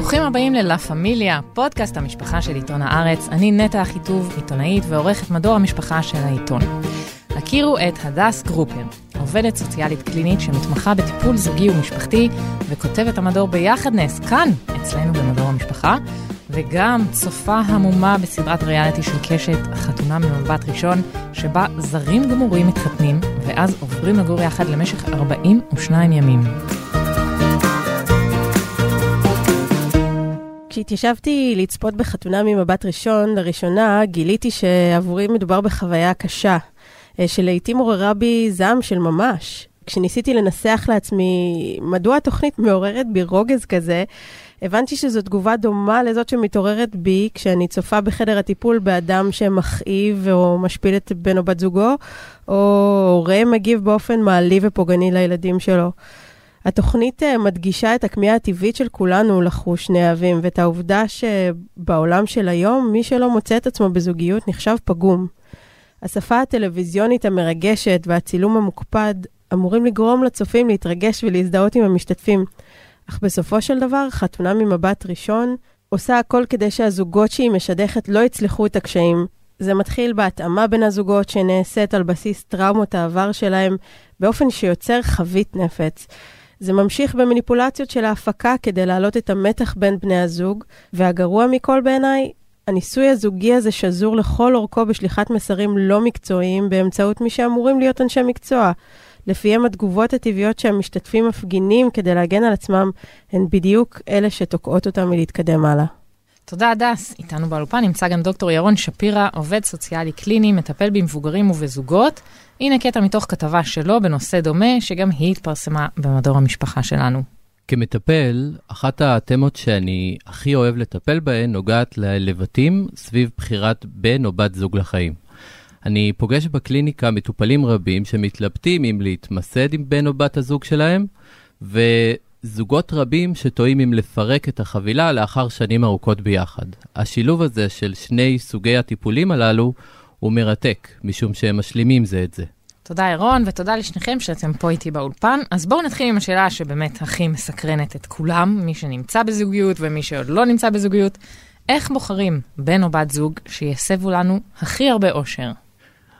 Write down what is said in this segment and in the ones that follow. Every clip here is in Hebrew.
ברוכים הבאים ללה פמיליה, פודקאסט המשפחה של עיתון הארץ. אני נטע אחיטוב, עיתונאית ועורכת מדור המשפחה של העיתון. הכירו את הדס גרופר, עובדת סוציאלית קלינית שמתמחה בטיפול זוגי ומשפחתי, וכותבת המדור ביחד נס כאן, אצלנו במדור המשפחה, וגם צופה המומה בסדרת ריאליטי של קשת, חתונה ממבט ראשון, שבה זרים גמורים מתחתנים, ואז עוברים לגור יחד למשך 42 ימים. כשהתיישבתי לצפות בחתונה ממבט ראשון, לראשונה גיליתי שעבורי מדובר בחוויה קשה, אה, שלעיתים עוררה בי זעם של ממש. כשניסיתי לנסח לעצמי מדוע התוכנית מעוררת בי רוגז כזה, הבנתי שזו תגובה דומה לזאת שמתעוררת בי כשאני צופה בחדר הטיפול באדם שמכאיב או משפיל את בן או בת זוגו, או הורה מגיב באופן מעליב ופוגעני לילדים שלו. התוכנית אה, מדגישה את הכמיהה הטבעית של כולנו לחוש נאהבים, ואת העובדה שבעולם של היום, מי שלא מוצא את עצמו בזוגיות נחשב פגום. השפה הטלוויזיונית המרגשת והצילום המוקפד אמורים לגרום לצופים להתרגש ולהזדהות עם המשתתפים. אך בסופו של דבר, חתונה ממבט ראשון עושה הכל כדי שהזוגות שהיא משדכת לא יצלחו את הקשיים. זה מתחיל בהתאמה בין הזוגות שנעשית על בסיס טראומות העבר שלהם, באופן שיוצר חבית נפץ. זה ממשיך במניפולציות של ההפקה כדי להעלות את המתח בין בני הזוג, והגרוע מכל בעיניי, הניסוי הזוגי הזה שזור לכל אורכו בשליחת מסרים לא מקצועיים באמצעות מי שאמורים להיות אנשי מקצוע. לפיהם התגובות הטבעיות שהמשתתפים מפגינים כדי להגן על עצמם, הן בדיוק אלה שתוקעות אותם מלהתקדם הלאה. תודה, הדס. איתנו באולפן נמצא גם דוקטור ירון שפירא, עובד סוציאלי קליני, מטפל במבוגרים ובזוגות. הנה קטע מתוך כתבה שלו בנושא דומה, שגם היא התפרסמה במדור המשפחה שלנו. כמטפל, אחת התמות שאני הכי אוהב לטפל בהן נוגעת ללבטים סביב בחירת בן או בת זוג לחיים. אני פוגש בקליניקה מטופלים רבים שמתלבטים אם להתמסד עם בן או בת הזוג שלהם, וזוגות רבים שטועים אם לפרק את החבילה לאחר שנים ארוכות ביחד. השילוב הזה של שני סוגי הטיפולים הללו הוא מרתק, משום שהם משלימים זה את זה. תודה, ירון, ותודה לשניכם שאתם פה איתי באולפן. אז בואו נתחיל עם השאלה שבאמת הכי מסקרנת את כולם, מי שנמצא בזוגיות ומי שעוד לא נמצא בזוגיות. איך בוחרים בן או בת זוג שיסבו לנו הכי הרבה אושר?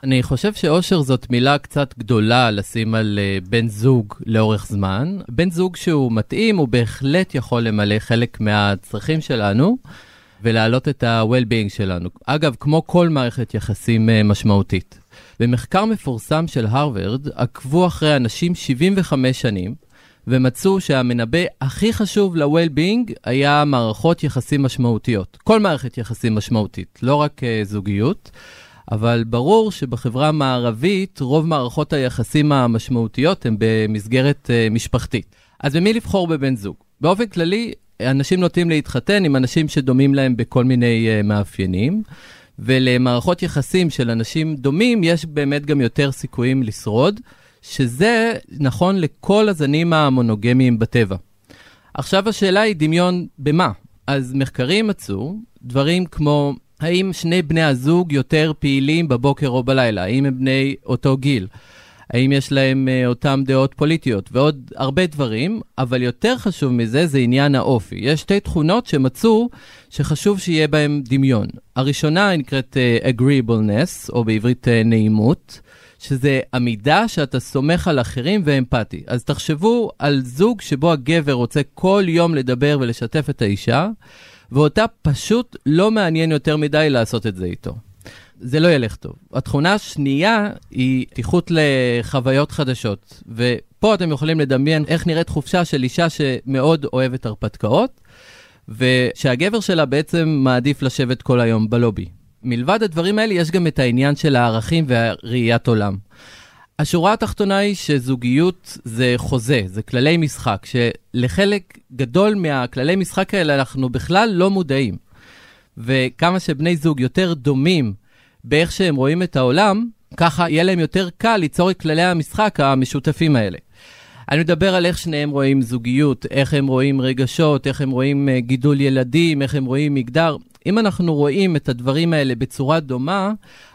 אני חושב שאושר זאת מילה קצת גדולה לשים על uh, בן זוג לאורך זמן. בן זוג שהוא מתאים, הוא בהחלט יכול למלא חלק מהצרכים שלנו ולהעלות את ה-well-being שלנו. אגב, כמו כל מערכת יחסים uh, משמעותית. במחקר מפורסם של הרווארד עקבו אחרי אנשים 75 שנים ומצאו שהמנבא הכי חשוב ל-well-being היה מערכות יחסים משמעותיות. כל מערכת יחסים משמעותית, לא רק uh, זוגיות. אבל ברור שבחברה המערבית רוב מערכות היחסים המשמעותיות הן במסגרת uh, משפחתית. אז במי לבחור בבן זוג? באופן כללי, אנשים נוטים להתחתן עם אנשים שדומים להם בכל מיני uh, מאפיינים, ולמערכות יחסים של אנשים דומים יש באמת גם יותר סיכויים לשרוד, שזה נכון לכל הזנים המונוגמיים בטבע. עכשיו השאלה היא דמיון במה? אז מחקרים מצאו דברים כמו האם שני בני הזוג יותר פעילים בבוקר או בלילה? האם הם בני אותו גיל? האם יש להם uh, אותם דעות פוליטיות? ועוד הרבה דברים, אבל יותר חשוב מזה זה עניין האופי. יש שתי תכונות שמצאו שחשוב שיהיה בהם דמיון. הראשונה נקראת uh, agreeableness, או בעברית uh, נעימות. שזה עמידה שאתה סומך על אחרים ואמפתי. אז תחשבו על זוג שבו הגבר רוצה כל יום לדבר ולשתף את האישה, ואותה פשוט לא מעניין יותר מדי לעשות את זה איתו. זה לא ילך טוב. התכונה השנייה היא פתיחות לחוויות חדשות, ופה אתם יכולים לדמיין איך נראית חופשה של אישה שמאוד אוהבת הרפתקאות, ושהגבר שלה בעצם מעדיף לשבת כל היום בלובי. מלבד הדברים האלה, יש גם את העניין של הערכים והראיית עולם. השורה התחתונה היא שזוגיות זה חוזה, זה כללי משחק, שלחלק גדול מהכללי משחק האלה אנחנו בכלל לא מודעים. וכמה שבני זוג יותר דומים באיך שהם רואים את העולם, ככה יהיה להם יותר קל ליצור את כללי המשחק המשותפים האלה. אני מדבר על איך שניהם רואים זוגיות, איך הם רואים רגשות, איך הם רואים uh, גידול ילדים, איך הם רואים מגדר. אם אנחנו רואים את הדברים האלה בצורה דומה,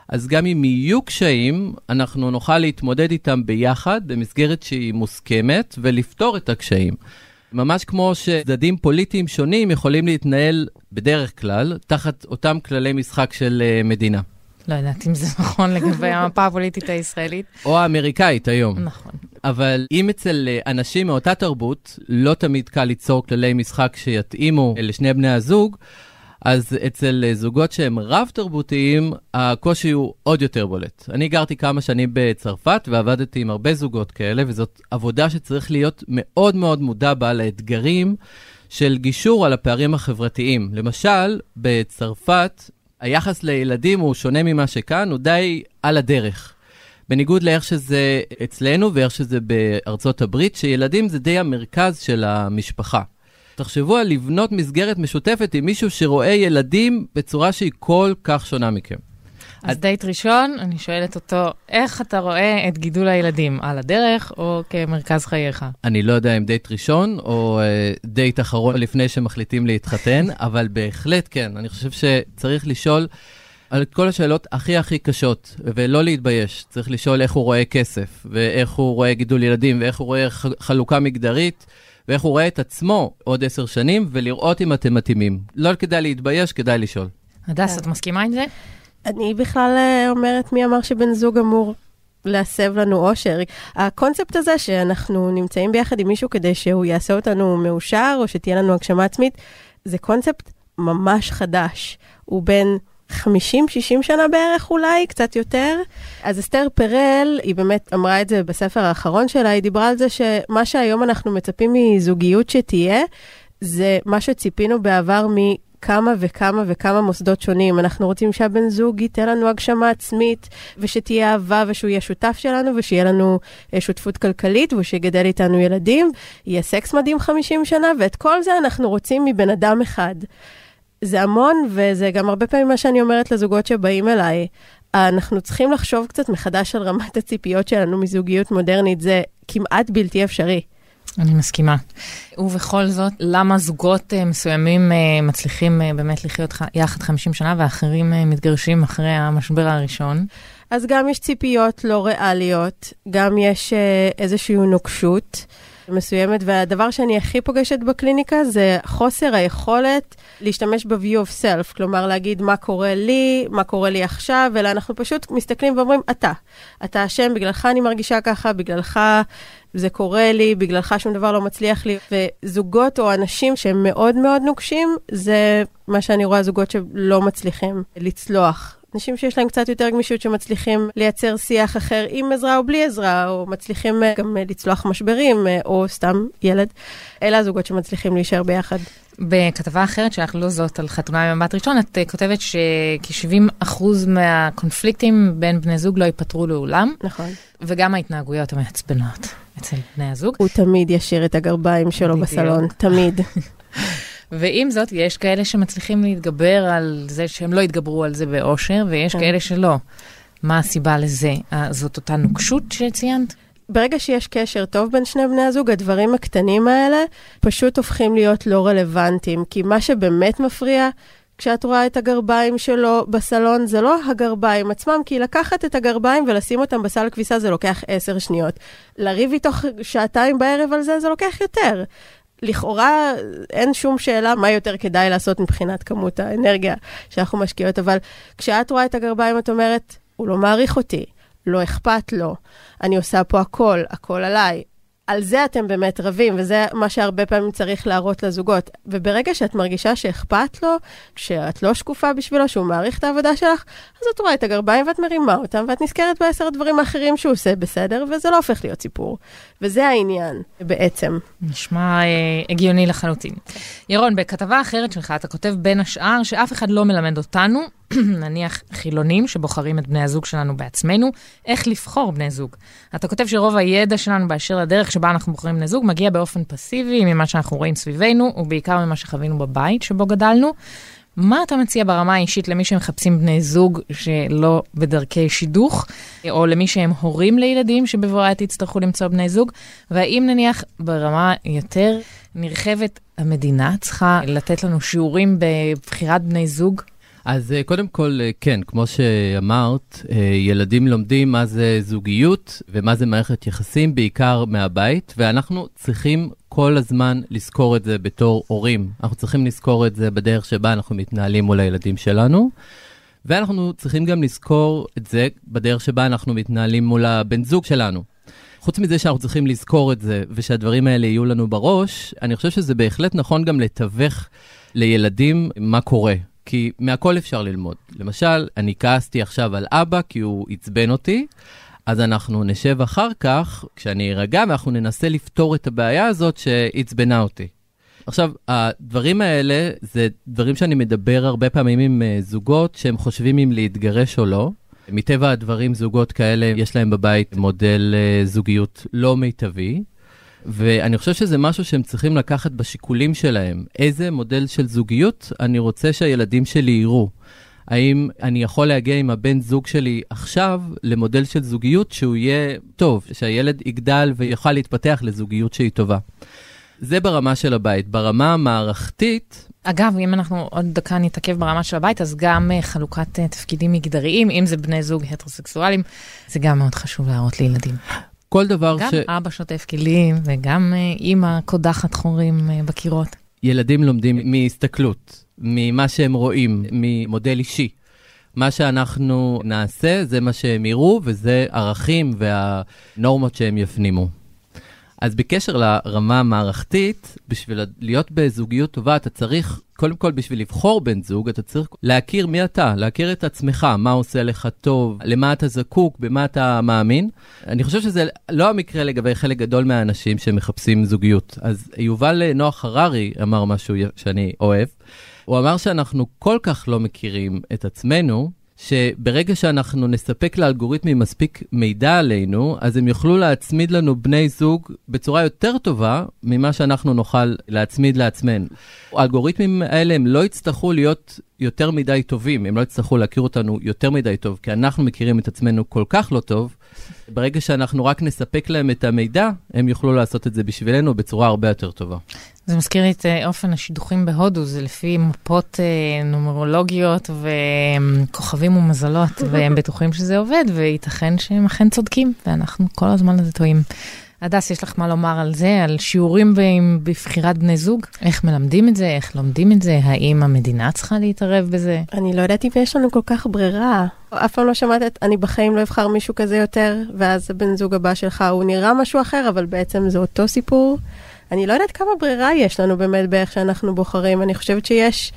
אז גם אם יהיו קשיים, אנחנו נוכל להתמודד איתם ביחד במסגרת שהיא מוסכמת ולפתור את הקשיים. ממש כמו שצדדים פוליטיים שונים יכולים להתנהל בדרך כלל תחת אותם כללי משחק של אה, מדינה. לא יודעת אם זה נכון לגבי המפה הפוליטית הישראלית. או האמריקאית היום. נכון. אבל אם אצל אה, אנשים מאותה תרבות לא תמיד קל ליצור כללי משחק שיתאימו אה, לשני בני הזוג, אז אצל אה, זוגות שהם רב-תרבותיים, הקושי הוא עוד יותר בולט. אני גרתי כמה שנים בצרפת ועבדתי עם הרבה זוגות כאלה, וזאת עבודה שצריך להיות מאוד מאוד מודע בה לאתגרים של גישור על הפערים החברתיים. למשל, בצרפת, היחס לילדים הוא שונה ממה שכאן, הוא די על הדרך. בניגוד לאיך שזה אצלנו ואיך שזה בארצות הברית, שילדים זה די המרכז של המשפחה. תחשבו על לבנות מסגרת משותפת עם מישהו שרואה ילדים בצורה שהיא כל כך שונה מכם. אז דייט ראשון, אני שואלת אותו, איך אתה רואה את גידול הילדים? על הדרך או כמרכז חייך? אני לא יודע אם דייט ראשון או uh, דייט אחרון לפני שמחליטים להתחתן, אבל בהחלט כן, אני חושב שצריך לשאול על כל השאלות הכי הכי קשות, ולא להתבייש. צריך לשאול איך הוא רואה כסף, ואיך הוא רואה גידול ילדים, ואיך הוא רואה חלוקה מגדרית. ואיך הוא רואה את עצמו עוד עשר שנים, ולראות אם אתם מתאימים. לא כדאי להתבייש, כדאי לשאול. הדס, את מסכימה עם זה? אני בכלל אה, אומרת, מי אמר שבן זוג אמור להסב לנו אושר? הקונספט הזה שאנחנו נמצאים ביחד עם מישהו כדי שהוא יעשה אותנו מאושר, או שתהיה לנו הגשמה עצמית, זה קונספט ממש חדש. הוא בין 50-60 שנה בערך אולי, קצת יותר. אז אסתר פרל, היא באמת אמרה את זה בספר האחרון שלה, היא דיברה על זה שמה שהיום אנחנו מצפים מזוגיות שתהיה, זה מה שציפינו בעבר מכמה וכמה וכמה מוסדות שונים. אנחנו רוצים שהבן זוג ייתן לנו הגשמה עצמית, ושתהיה אהבה, ושהוא יהיה שותף שלנו, ושיהיה לנו אה, שותפות כלכלית, ושיגדל איתנו ילדים, יהיה סקס מדהים 50 שנה, ואת כל זה אנחנו רוצים מבן אדם אחד. זה המון, וזה גם הרבה פעמים מה שאני אומרת לזוגות שבאים אליי. אנחנו צריכים לחשוב קצת מחדש על רמת הציפיות שלנו מזוגיות מודרנית, זה כמעט בלתי אפשרי. אני מסכימה. ובכל זאת, למה זוגות uh, מסוימים uh, מצליחים uh, באמת לחיות יחד 50 שנה ואחרים מתגרשים אחרי המשבר הראשון? אז גם יש ציפיות לא ריאליות, גם יש איזושהי נוקשות. מסוימת, והדבר שאני הכי פוגשת בקליניקה זה חוסר היכולת להשתמש ב-view of self, כלומר להגיד מה קורה לי, מה קורה לי עכשיו, אלא אנחנו פשוט מסתכלים ואומרים, אתה. אתה אשם, בגללך אני מרגישה ככה, בגללך זה קורה לי, בגללך שום דבר לא מצליח לי. וזוגות או אנשים שהם מאוד מאוד נוקשים, זה מה שאני רואה, זוגות שלא מצליחים לצלוח אנשים שיש להם קצת יותר גמישות, שמצליחים לייצר שיח אחר עם עזרה או בלי עזרה, או מצליחים אה, גם אה, לצלוח משברים, אה, או סתם ילד. אלה הזוגות שמצליחים להישאר ביחד. בכתבה אחרת שלך, לא זאת, על חתונה עם מבט ראשון, את כותבת שכ-70% מהקונפליקטים בין בני זוג לא ייפתרו לעולם. נכון. וגם ההתנהגויות המעצבנות אצל בני הזוג. הוא תמיד ישאיר את הגרביים שלו בדיוק. בסלון, תמיד. ועם זאת, יש כאלה שמצליחים להתגבר על זה שהם לא התגברו על זה באושר, ויש כן. כאלה שלא. מה הסיבה לזה? אה, זאת אותה נוקשות שציינת? ברגע שיש קשר טוב בין שני בני הזוג, הדברים הקטנים האלה פשוט הופכים להיות לא רלוונטיים. כי מה שבאמת מפריע כשאת רואה את הגרביים שלו בסלון, זה לא הגרביים עצמם, כי לקחת את הגרביים ולשים אותם בסל כביסה זה לוקח עשר שניות. לריב איתו שעתיים בערב על זה, זה לוקח יותר. לכאורה אין שום שאלה מה יותר כדאי לעשות מבחינת כמות האנרגיה שאנחנו משקיעות, אבל כשאת רואה את הגרביים את אומרת, הוא לא מעריך אותי, לא אכפת לו, אני עושה פה הכל, הכל עליי, על זה אתם באמת רבים, וזה מה שהרבה פעמים צריך להראות לזוגות. וברגע שאת מרגישה שאכפת לו, שאת לא שקופה בשבילו, שהוא מעריך את העבודה שלך, אז את רואה את הגרביים ואת מרימה אותם, ואת נזכרת בעשר הדברים האחרים שהוא עושה בסדר, וזה לא הופך להיות סיפור. וזה העניין, בעצם. נשמע אה, הגיוני לחלוטין. ירון, בכתבה אחרת שלך אתה כותב בין השאר שאף אחד לא מלמד אותנו נניח חילונים שבוחרים את בני הזוג שלנו בעצמנו, איך לבחור בני זוג. אתה כותב שרוב הידע שלנו באשר לדרך שבה אנחנו בוחרים בני זוג מגיע באופן פסיבי ממה שאנחנו רואים סביבנו, ובעיקר ממה שחווינו בבית שבו גדלנו. מה אתה מציע ברמה האישית למי שמחפשים בני זוג שלא בדרכי שידוך, או למי שהם הורים לילדים שבבוא העת יצטרכו למצוא בני זוג? והאם נניח ברמה יותר נרחבת, המדינה צריכה לתת לנו שיעורים בבחירת בני זוג? אז אה, קודם כל, אה, כן, כמו שאמרת, אה, ילדים לומדים מה זה זוגיות ומה זה מערכת יחסים, בעיקר מהבית, ואנחנו צריכים כל הזמן לזכור את זה בתור הורים. אנחנו צריכים לזכור את זה בדרך שבה אנחנו מתנהלים מול הילדים שלנו. ואנחנו צריכים גם לזכור את זה בדרך שבה אנחנו מתנהלים מול הבן זוג שלנו. חוץ מזה שאנחנו צריכים לזכור את זה ושהדברים האלה יהיו לנו בראש, אני חושב שזה בהחלט נכון גם לתווך לילדים מה קורה. כי מהכל אפשר ללמוד. למשל, אני כעסתי עכשיו על אבא כי הוא עצבן אותי, אז אנחנו נשב אחר כך, כשאני ארגע, ואנחנו ננסה לפתור את הבעיה הזאת שעצבנה אותי. עכשיו, הדברים האלה זה דברים שאני מדבר הרבה פעמים עם uh, זוגות שהם חושבים אם להתגרש או לא. מטבע הדברים, זוגות כאלה, יש להם בבית מודל uh, זוגיות לא מיטבי, ואני חושב שזה משהו שהם צריכים לקחת בשיקולים שלהם. איזה מודל של זוגיות אני רוצה שהילדים שלי יראו. האם אני יכול להגיע עם הבן זוג שלי עכשיו למודל של זוגיות שהוא יהיה טוב, שהילד יגדל ויוכל להתפתח לזוגיות שהיא טובה. זה ברמה של הבית. ברמה המערכתית... אגב, אם אנחנו עוד דקה נתעכב ברמה של הבית, אז גם uh, חלוקת uh, תפקידים מגדריים, אם זה בני זוג הטרוסקסואלים, זה גם מאוד חשוב להראות לילדים. כל דבר גם ש... גם אבא שוטף כלים, וגם uh, אימא קודחת חורים בקירות. ילדים לומדים מהסתכלות, ממה שהם רואים, ממודל אישי. מה שאנחנו נעשה זה מה שהם יראו, וזה ערכים והנורמות שהם יפנימו. אז בקשר לרמה המערכתית, בשביל להיות בזוגיות טובה, אתה צריך, קודם כל בשביל לבחור בן זוג, אתה צריך להכיר מי אתה, להכיר את עצמך, מה עושה לך טוב, למה אתה זקוק, במה אתה מאמין. אני חושב שזה לא המקרה לגבי חלק גדול מהאנשים שמחפשים זוגיות. אז יובל נוח הררי אמר משהו שאני אוהב. הוא אמר שאנחנו כל כך לא מכירים את עצמנו, שברגע שאנחנו נספק לאלגוריתמים מספיק מידע עלינו, אז הם יוכלו להצמיד לנו בני זוג בצורה יותר טובה ממה שאנחנו נוכל להצמיד לעצמנו. האלגוריתמים האלה הם לא יצטרכו להיות יותר מדי טובים, הם לא יצטרכו להכיר אותנו יותר מדי טוב, כי אנחנו מכירים את עצמנו כל כך לא טוב. ברגע שאנחנו רק נספק להם את המידע, הם יוכלו לעשות את זה בשבילנו בצורה הרבה יותר טובה. זה מזכיר לי את אה, אופן השידוכים בהודו, זה לפי מפות אה, נומרולוגיות וכוכבים ומזלות, והם בטוחים שזה עובד, וייתכן שהם אכן צודקים, ואנחנו כל הזמן הזה טועים. הדס, יש לך מה לומר על זה, על שיעורים בבחירת בני זוג? איך מלמדים את זה? איך לומדים את זה? האם המדינה צריכה להתערב בזה? אני לא יודעת אם יש לנו כל כך ברירה. אף פעם לא שמעת את, אני בחיים לא אבחר מישהו כזה יותר, ואז הבן זוג הבא שלך הוא נראה משהו אחר, אבל בעצם זה אותו סיפור. אני לא יודעת כמה ברירה יש לנו באמת באיך שאנחנו בוחרים. אני חושבת שיש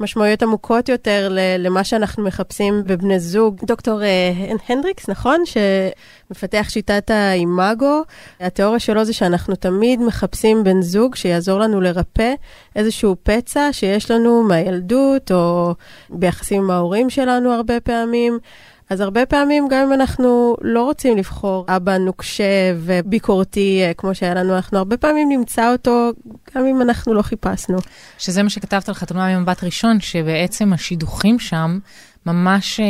משמעויות עמוקות יותר למה שאנחנו מחפשים בבני זוג. דוקטור אה, הנדריקס, נכון? שמפתח שיטת האימאגו. התיאוריה שלו זה שאנחנו תמיד מחפשים בן זוג שיעזור לנו לרפא איזשהו פצע שיש לנו מהילדות, או ביחסים עם ההורים שלנו הרבה פעמים. אז הרבה פעמים, גם אם אנחנו לא רוצים לבחור אבא נוקשה וביקורתי אה, כמו שהיה לנו, אנחנו הרבה פעמים נמצא אותו, גם אם אנחנו לא חיפשנו. שזה מה שכתבת על חתונה ממבט ראשון, שבעצם השידוכים שם ממש אה,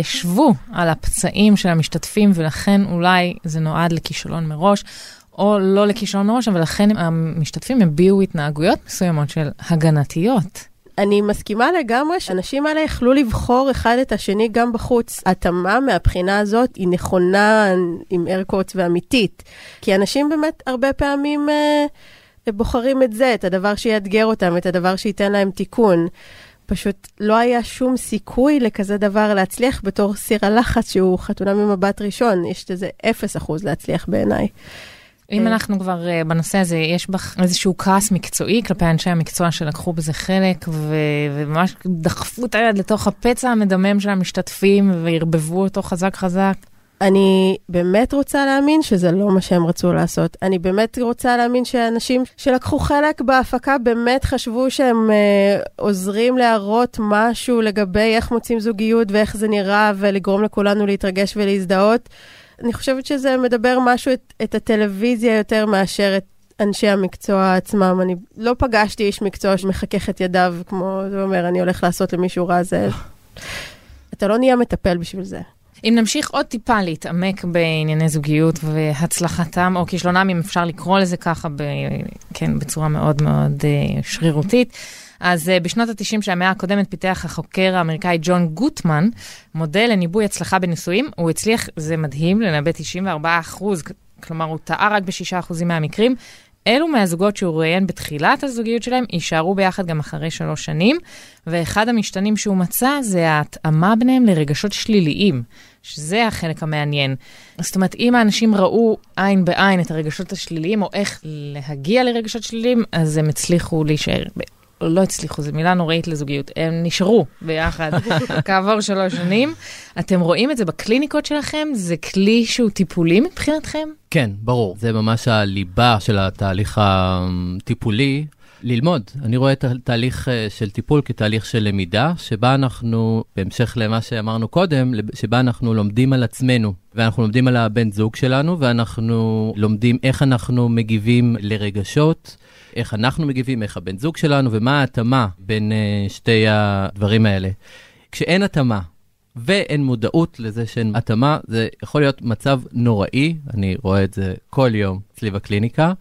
ישבו על הפצעים של המשתתפים, ולכן אולי זה נועד לכישלון מראש. או לא לכישלון מראש, אבל לכן המשתתפים הביעו התנהגויות מסוימות של הגנתיות. אני מסכימה לגמרי שאנשים האלה יכלו לבחור אחד את השני גם בחוץ. התאמה מהבחינה הזאת היא נכונה עם ארקוט ואמיתית. כי אנשים באמת הרבה פעמים אה, בוחרים את זה, את הדבר שיאתגר אותם, את הדבר שייתן להם תיקון. פשוט לא היה שום סיכוי לכזה דבר להצליח בתור סיר הלחץ שהוא חתונה ממבט ראשון. יש לזה אפס אחוז להצליח בעיניי. אם אה. אנחנו כבר uh, בנושא הזה, יש בך איזשהו כעס מקצועי כלפי אנשי המקצוע שלקחו בזה חלק, ו- וממש דחפו את היד לתוך הפצע המדמם של המשתתפים וערבבו אותו חזק חזק. אני באמת רוצה להאמין שזה לא מה שהם רצו לעשות. אני באמת רוצה להאמין שאנשים שלקחו חלק בהפקה באמת חשבו שהם אה, עוזרים להראות משהו לגבי איך מוצאים זוגיות ואיך זה נראה ולגרום לכולנו להתרגש ולהזדהות. אני חושבת שזה מדבר משהו את, את הטלוויזיה יותר מאשר את אנשי המקצוע עצמם. אני לא פגשתי איש מקצוע שמחכך את ידיו, כמו זה אומר, אני הולך לעשות למישהו רע, זה... אתה לא נהיה מטפל בשביל זה. אם נמשיך עוד טיפה להתעמק בענייני זוגיות והצלחתם או כישלונם, אם אפשר לקרוא לזה ככה, ב, כן, בצורה מאוד מאוד uh, שרירותית. אז uh, בשנות ה-90 של המאה הקודמת פיתח החוקר האמריקאי ג'ון גוטמן מודל לניבוי הצלחה בנישואים. הוא הצליח, זה מדהים, לנבא 94 אחוז, כלומר הוא טעה רק ב-6 אחוזים מהמקרים, אלו מהזוגות שהוא ראיין בתחילת הזוגיות שלהם יישארו ביחד גם אחרי שלוש שנים, ואחד המשתנים שהוא מצא זה ההתאמה ביניהם לרגשות שליליים, שזה החלק המעניין. זאת אומרת, אם האנשים ראו עין בעין את הרגשות השליליים, או איך להגיע לרגשות שליליים, אז הם הצליחו להישאר. לא הצליחו, זו מילה נוראית לזוגיות, הם נשארו ביחד כעבור שלוש שנים. אתם רואים את זה בקליניקות שלכם? זה כלי שהוא טיפולי מבחינתכם? כן, ברור. זה ממש הליבה של התהליך הטיפולי. ללמוד. אני רואה את התהליך אה, של טיפול כתהליך של למידה, שבה אנחנו, בהמשך למה שאמרנו קודם, שבה אנחנו לומדים על עצמנו, ואנחנו לומדים על הבן זוג שלנו, ואנחנו לומדים איך אנחנו מגיבים לרגשות, איך אנחנו מגיבים, איך הבן זוג שלנו, ומה ההתאמה בין uh, שתי הדברים האלה. כשאין התאמה ואין מודעות לזה שאין התאמה, זה יכול להיות מצב נוראי, אני רואה את זה כל יום אצלי בקליניקה.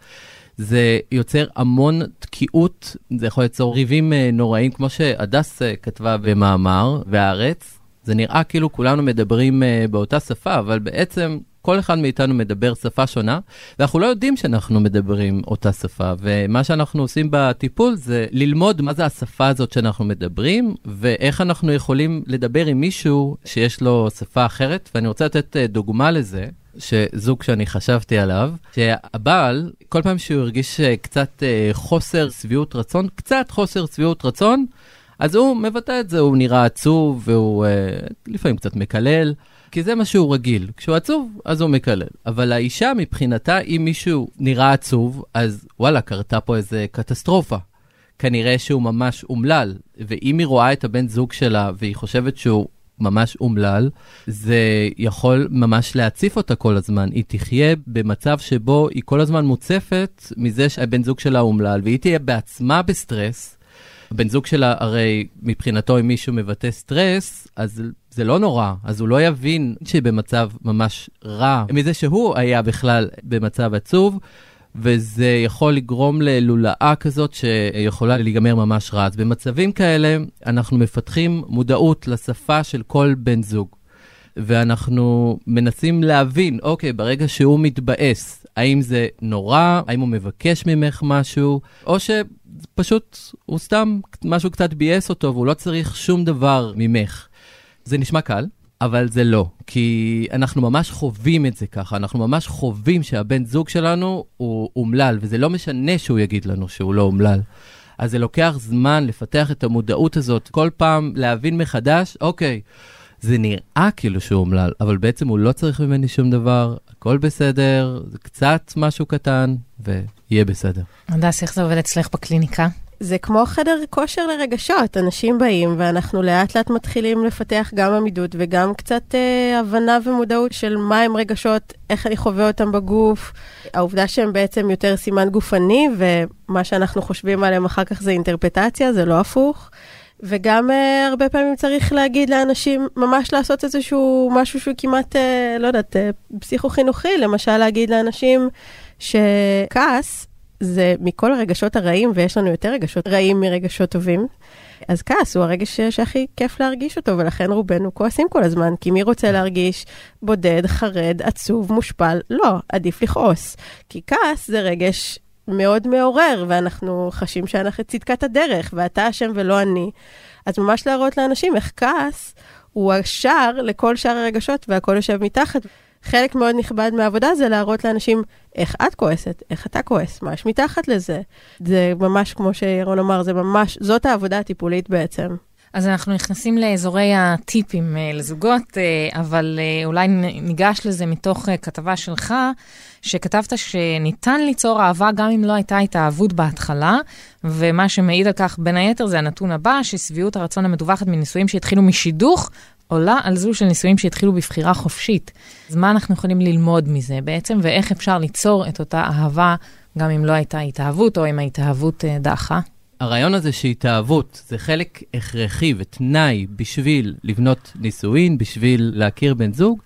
זה יוצר המון תקיעות, זה יכול ליצור ריבים uh, נוראים, כמו שהדס uh, כתבה במאמר, והארץ. זה נראה כאילו כולנו מדברים באותה שפה, אבל בעצם כל אחד מאיתנו מדבר שפה שונה, ואנחנו לא יודעים שאנחנו מדברים אותה שפה, ומה שאנחנו עושים בטיפול זה ללמוד מה זה השפה הזאת שאנחנו מדברים, ואיך אנחנו יכולים לדבר עם מישהו שיש לו שפה אחרת, ואני רוצה לתת אה, דוגמה לזה. שזוג שאני חשבתי עליו, שהבעל, כל פעם שהוא הרגיש אה, קצת אה, חוסר שביעות רצון, קצת חוסר שביעות רצון, אז הוא מבטא את זה, הוא נראה עצוב והוא לפעמים קצת מקלל. כי זה מה שהוא רגיל. כשהוא עצוב, אז הוא מקלל. אבל האישה, מבחינתה, אם מישהו נראה עצוב, אז וואלה, קרתה פה איזה קטסטרופה. כנראה שהוא ממש אומלל, ואם היא רואה את הבן זוג שלה והיא חושבת שהוא ממש אומלל, זה יכול ממש להציף אותה כל הזמן. היא תחיה במצב שבו היא כל הזמן מוצפת מזה שהבן זוג שלה אומלל, והיא תהיה בעצמה בסטרס. הבן זוג שלה, הרי מבחינתו, אם מישהו מבטא סטרס, אז זה לא נורא, אז הוא לא יבין שהיא במצב ממש רע מזה שהוא היה בכלל במצב עצוב. וזה יכול לגרום ללולאה כזאת שיכולה להיגמר ממש רע. אז במצבים כאלה אנחנו מפתחים מודעות לשפה של כל בן זוג. ואנחנו מנסים להבין, אוקיי, ברגע שהוא מתבאס, האם זה נורא, האם הוא מבקש ממך משהו, או שפשוט הוא סתם משהו קצת ביאס אותו והוא לא צריך שום דבר ממך. זה נשמע קל, אבל זה לא, כי אנחנו ממש חווים את זה ככה, אנחנו ממש חווים שהבן זוג שלנו הוא אומלל, וזה לא משנה שהוא יגיד לנו שהוא לא אומלל. אז זה לוקח זמן לפתח את המודעות הזאת, כל פעם להבין מחדש, אוקיי, זה נראה כאילו שהוא אומלל, אבל בעצם הוא לא צריך ממני שום דבר, הכל בסדר, זה קצת משהו קטן, ויהיה בסדר. הדס, איך זה עובד אצלך בקליניקה? זה כמו חדר כושר לרגשות, אנשים באים ואנחנו לאט לאט מתחילים לפתח גם עמידות וגם קצת אה, הבנה ומודעות של מה הם רגשות, איך אני חווה אותם בגוף, העובדה שהם בעצם יותר סימן גופני ומה שאנחנו חושבים עליהם אחר כך זה אינטרפטציה, זה לא הפוך. וגם uh, הרבה פעמים צריך להגיד לאנשים, ממש לעשות איזשהו משהו שהוא כמעט, uh, לא יודעת, uh, פסיכו-חינוכי, למשל להגיד לאנשים שכעס זה מכל הרגשות הרעים, ויש לנו יותר רגשות רעים מרגשות טובים, אז כעס הוא הרגש שהכי כיף להרגיש אותו, ולכן רובנו כועסים כל הזמן, כי מי רוצה להרגיש בודד, חרד, עצוב, מושפל? לא, עדיף לכעוס. כי כעס זה רגש מאוד מעורר, ואנחנו חשים שאנחנו צדקת הדרך, ואתה אשם ולא אני. אז ממש להראות לאנשים איך כעס הוא השער לכל שאר הרגשות, והכל יושב מתחת. חלק מאוד נכבד מהעבודה זה להראות לאנשים איך את כועסת, איך אתה כועס, מה יש מתחת לזה. זה ממש, כמו שירון אמר, זה ממש, זאת העבודה הטיפולית בעצם. אז אנחנו נכנסים לאזורי הטיפים uh, לזוגות, uh, אבל uh, אולי ניגש לזה מתוך כתבה שלך, שכתבת שניתן ליצור אהבה גם אם לא הייתה התאהבות בהתחלה, ומה שמעיד על כך בין היתר זה הנתון הבא, ששביעות הרצון המדווחת מנישואים שהתחילו משידוך, עולה על זו של נישואים שהתחילו בבחירה חופשית. אז מה אנחנו יכולים ללמוד מזה בעצם, ואיך אפשר ליצור את אותה אהבה, גם אם לא הייתה התאהבות, או אם ההתאהבות דעכה? הרעיון הזה שהתאהבות זה חלק הכרחי ותנאי בשביל לבנות נישואין, בשביל להכיר בן זוג,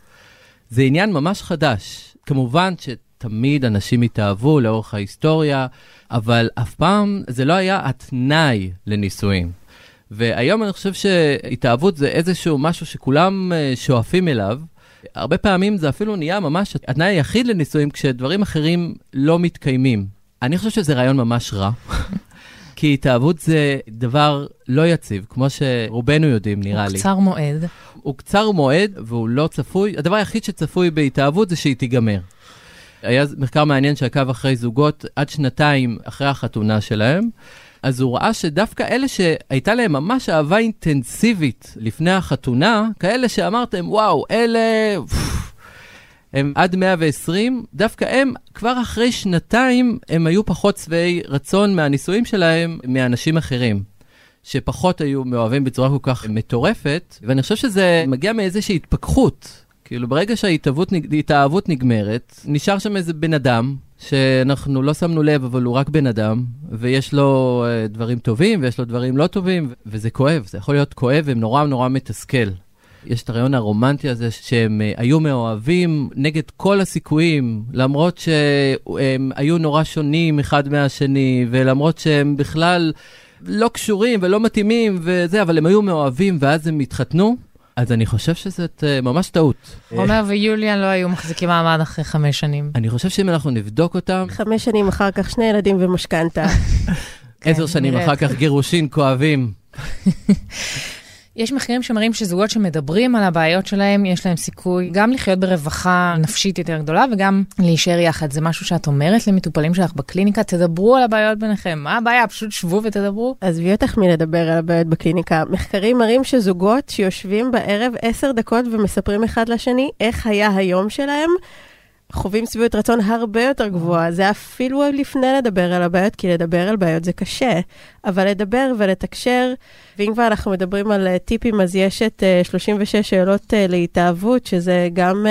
זה עניין ממש חדש. כמובן שתמיד אנשים התאהבו לאורך ההיסטוריה, אבל אף פעם זה לא היה התנאי לנישואין. והיום אני חושב שהתאהבות זה איזשהו משהו שכולם אה, שואפים אליו. הרבה פעמים זה אפילו נהיה ממש התנאי היחיד לנישואים כשדברים אחרים לא מתקיימים. אני חושב שזה רעיון ממש רע. כי התאהבות זה דבר לא יציב, כמו שרובנו יודעים, נראה הוא לי. קצר מועד. הוא קצר מועד והוא לא צפוי. הדבר היחיד שצפוי בהתאהבות זה שהיא תיגמר. היה מחקר מעניין שעקב אחרי זוגות עד שנתיים אחרי החתונה שלהם, אז הוא ראה שדווקא אלה שהייתה להם ממש אהבה אינטנסיבית לפני החתונה, כאלה שאמרתם, וואו, אלה... הם עד 120, דווקא הם, כבר אחרי שנתיים, הם היו פחות שבעי רצון מהנישואים שלהם מאנשים אחרים. שפחות היו מאוהבים בצורה כל כך מטורפת, ואני חושב שזה מגיע מאיזושהי התפכחות. כאילו, ברגע שההתאהבות נגמרת, נשאר שם איזה בן אדם, שאנחנו לא שמנו לב, אבל הוא רק בן אדם, ויש לו uh, דברים טובים ויש לו דברים לא טובים, וזה כואב, זה יכול להיות כואב ונורא נורא מתסכל. יש את הרעיון הרומנטי הזה שהם uh, היו מאוהבים נגד כל הסיכויים, למרות שהם היו נורא שונים אחד מהשני, ולמרות שהם בכלל לא קשורים ולא מתאימים וזה, אבל הם היו מאוהבים ואז הם התחתנו. אז אני חושב שזאת uh, ממש טעות. עומר ויוליה לא היו מחזיקים מעמד אחרי חמש שנים. אני חושב שאם אנחנו נבדוק אותם, חמש שנים אחר כך שני ילדים ומשכנתה. עשר שנים נראה אחר כך גירושין כואבים. יש מחקרים שמראים שזוגות שמדברים על הבעיות שלהם, יש להם סיכוי גם לחיות ברווחה נפשית יותר גדולה וגם להישאר יחד. זה משהו שאת אומרת למטופלים שלך בקליניקה, תדברו על הבעיות ביניכם. מה הבעיה? פשוט שבו ותדברו. עזבי אותך מלדבר על הבעיות בקליניקה. מחקרים מראים שזוגות שיושבים בערב עשר דקות ומספרים אחד לשני איך היה היום שלהם, חווים שביעות רצון הרבה יותר גבוהה. זה אפילו לפני לדבר על הבעיות, כי לדבר על בעיות זה קשה. אבל לדבר ולתקשר, ואם כבר אנחנו מדברים על uh, טיפים, אז יש את uh, 36 שאלות uh, להתאהבות, שזה גם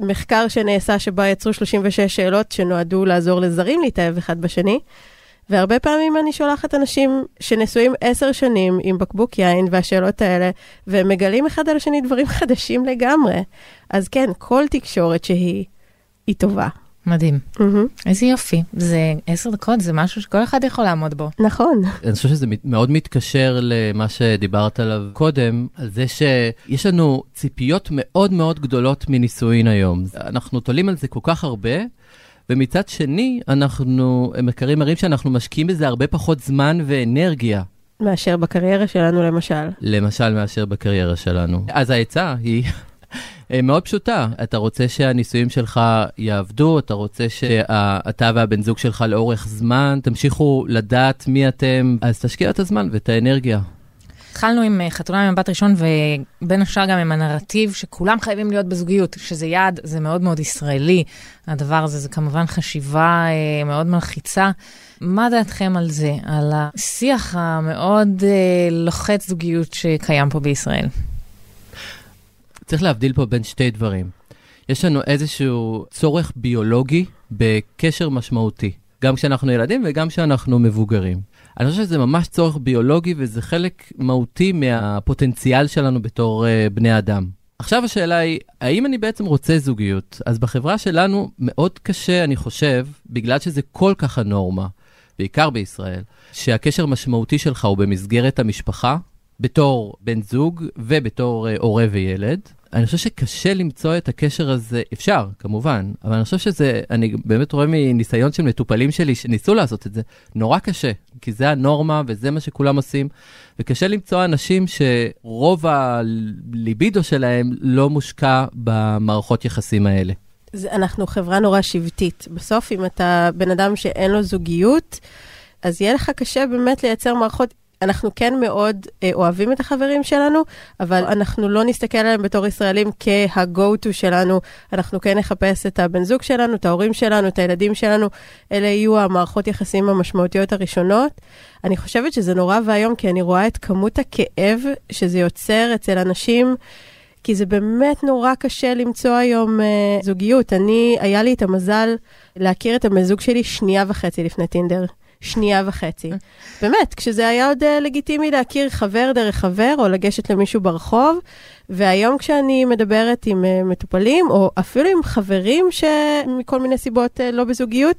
מחקר שנעשה שבו יצרו 36 שאלות שנועדו לעזור לזרים להתאהב אחד בשני. והרבה פעמים אני שולחת אנשים שנשואים עשר שנים עם בקבוק יין והשאלות האלה, והם מגלים אחד על השני דברים חדשים לגמרי. אז כן, כל תקשורת שהיא, היא טובה. מדהים. Mm-hmm. איזה יופי. זה עשר דקות, זה משהו שכל אחד יכול לעמוד בו. נכון. אני חושב שזה מאוד מתקשר למה שדיברת עליו קודם, על זה שיש לנו ציפיות מאוד מאוד גדולות מנישואין היום. אנחנו תולים על זה כל כך הרבה, ומצד שני, אנחנו, מחקרים מראים שאנחנו משקיעים בזה הרבה פחות זמן ואנרגיה. מאשר בקריירה שלנו, למשל. למשל, מאשר בקריירה שלנו. אז העצה היא מאוד פשוטה. אתה רוצה שהנישואים שלך יעבדו, אתה רוצה שאתה והבן זוג שלך לאורך זמן תמשיכו לדעת מי אתם, אז תשקיע את הזמן ואת האנרגיה. התחלנו עם אה, חתונה ממבט ראשון, ובין השאר גם עם הנרטיב שכולם חייבים להיות בזוגיות, שזה יעד, זה מאוד מאוד ישראלי. הדבר הזה זה כמובן חשיבה אה, מאוד מלחיצה. מה דעתכם על זה, על השיח המאוד אה, לוחץ זוגיות שקיים פה בישראל? צריך להבדיל פה בין שתי דברים. יש לנו איזשהו צורך ביולוגי בקשר משמעותי, גם כשאנחנו ילדים וגם כשאנחנו מבוגרים. אני חושב שזה ממש צורך ביולוגי וזה חלק מהותי מהפוטנציאל שלנו בתור uh, בני אדם. עכשיו השאלה היא, האם אני בעצם רוצה זוגיות? אז בחברה שלנו מאוד קשה, אני חושב, בגלל שזה כל כך הנורמה, בעיקר בישראל, שהקשר משמעותי שלך הוא במסגרת המשפחה, בתור בן זוג ובתור uh, הורה וילד. אני חושב שקשה למצוא את הקשר הזה, אפשר, כמובן, אבל אני חושב שזה, אני באמת רואה מניסיון של מטופלים שלי שניסו לעשות את זה, נורא קשה, כי זה הנורמה וזה מה שכולם עושים, וקשה למצוא אנשים שרוב הליבידו שלהם לא מושקע במערכות יחסים האלה. זה, אנחנו חברה נורא שבטית. בסוף, אם אתה בן אדם שאין לו זוגיות, אז יהיה לך קשה באמת לייצר מערכות. אנחנו כן מאוד אה, אוהבים את החברים שלנו, אבל אנחנו לא נסתכל עליהם בתור ישראלים כ-go-to שלנו. אנחנו כן נחפש את הבן זוג שלנו, את ההורים שלנו, את הילדים שלנו. אלה יהיו המערכות יחסים המשמעותיות הראשונות. אני חושבת שזה נורא ואיום, כי אני רואה את כמות הכאב שזה יוצר אצל אנשים. כי זה באמת נורא קשה למצוא היום אה, זוגיות. אני, היה לי את המזל להכיר את הבן זוג שלי שנייה וחצי לפני טינדר. שנייה וחצי. באמת, כשזה היה עוד uh, לגיטימי להכיר חבר דרך חבר, או לגשת למישהו ברחוב, והיום כשאני מדברת עם uh, מטופלים, או אפילו עם חברים שמכל מיני סיבות uh, לא בזוגיות,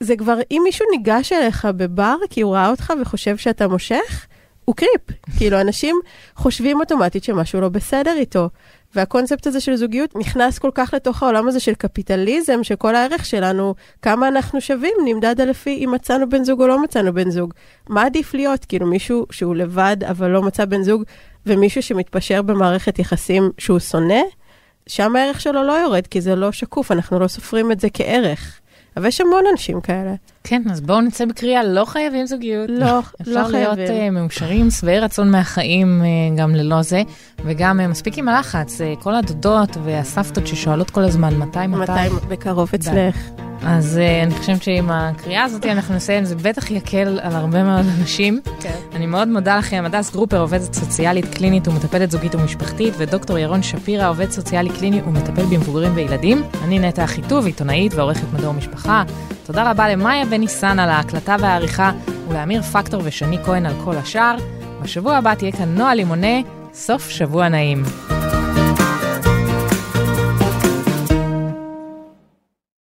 זה כבר, אם מישהו ניגש אליך בבר, כי הוא ראה אותך וחושב שאתה מושך, הוא קריפ. כאילו, אנשים חושבים אוטומטית שמשהו לא בסדר איתו. והקונספט הזה של זוגיות נכנס כל כך לתוך העולם הזה של קפיטליזם, שכל הערך שלנו, כמה אנחנו שווים, נמדד על לפי אם מצאנו בן זוג או לא מצאנו בן זוג. מה עדיף להיות? כאילו מישהו שהוא לבד אבל לא מצא בן זוג, ומישהו שמתפשר במערכת יחסים שהוא שונא, שם הערך שלו לא יורד, כי זה לא שקוף, אנחנו לא סופרים את זה כערך. אבל יש המון אנשים כאלה. כן, אז בואו נצא בקריאה, לא חייבים זוגיות. לא, לא אפשר חייבים. להיות uh, מאושרים, שבעי רצון מהחיים uh, גם ללא זה, וגם uh, מספיק עם הלחץ, uh, כל הדודות והסבתות ששואלות כל הזמן, מתי, מתי. מתי בקרוב אצלך. אז uh, אני חושבת שעם הקריאה הזאת אנחנו נסיים, זה בטח יקל על הרבה מאוד אנשים. כן. אני מאוד מודה לכם, הדס גרופר, עובדת סוציאלית קלינית ומטפלת זוגית ומשפחתית, ודוקטור ירון שפירא, עובד סוציאלי קליני ומטפל במבוגרים וילדים. אני נטע אחיטוב, עיתונאית ועורכת מדור משפחה. תודה רבה למאיה וניסן על ההקלטה והעריכה, ולאמיר פקטור ושני כהן על כל השאר. בשבוע הבא תהיה כאן נועה לימונה, סוף שבוע נעים.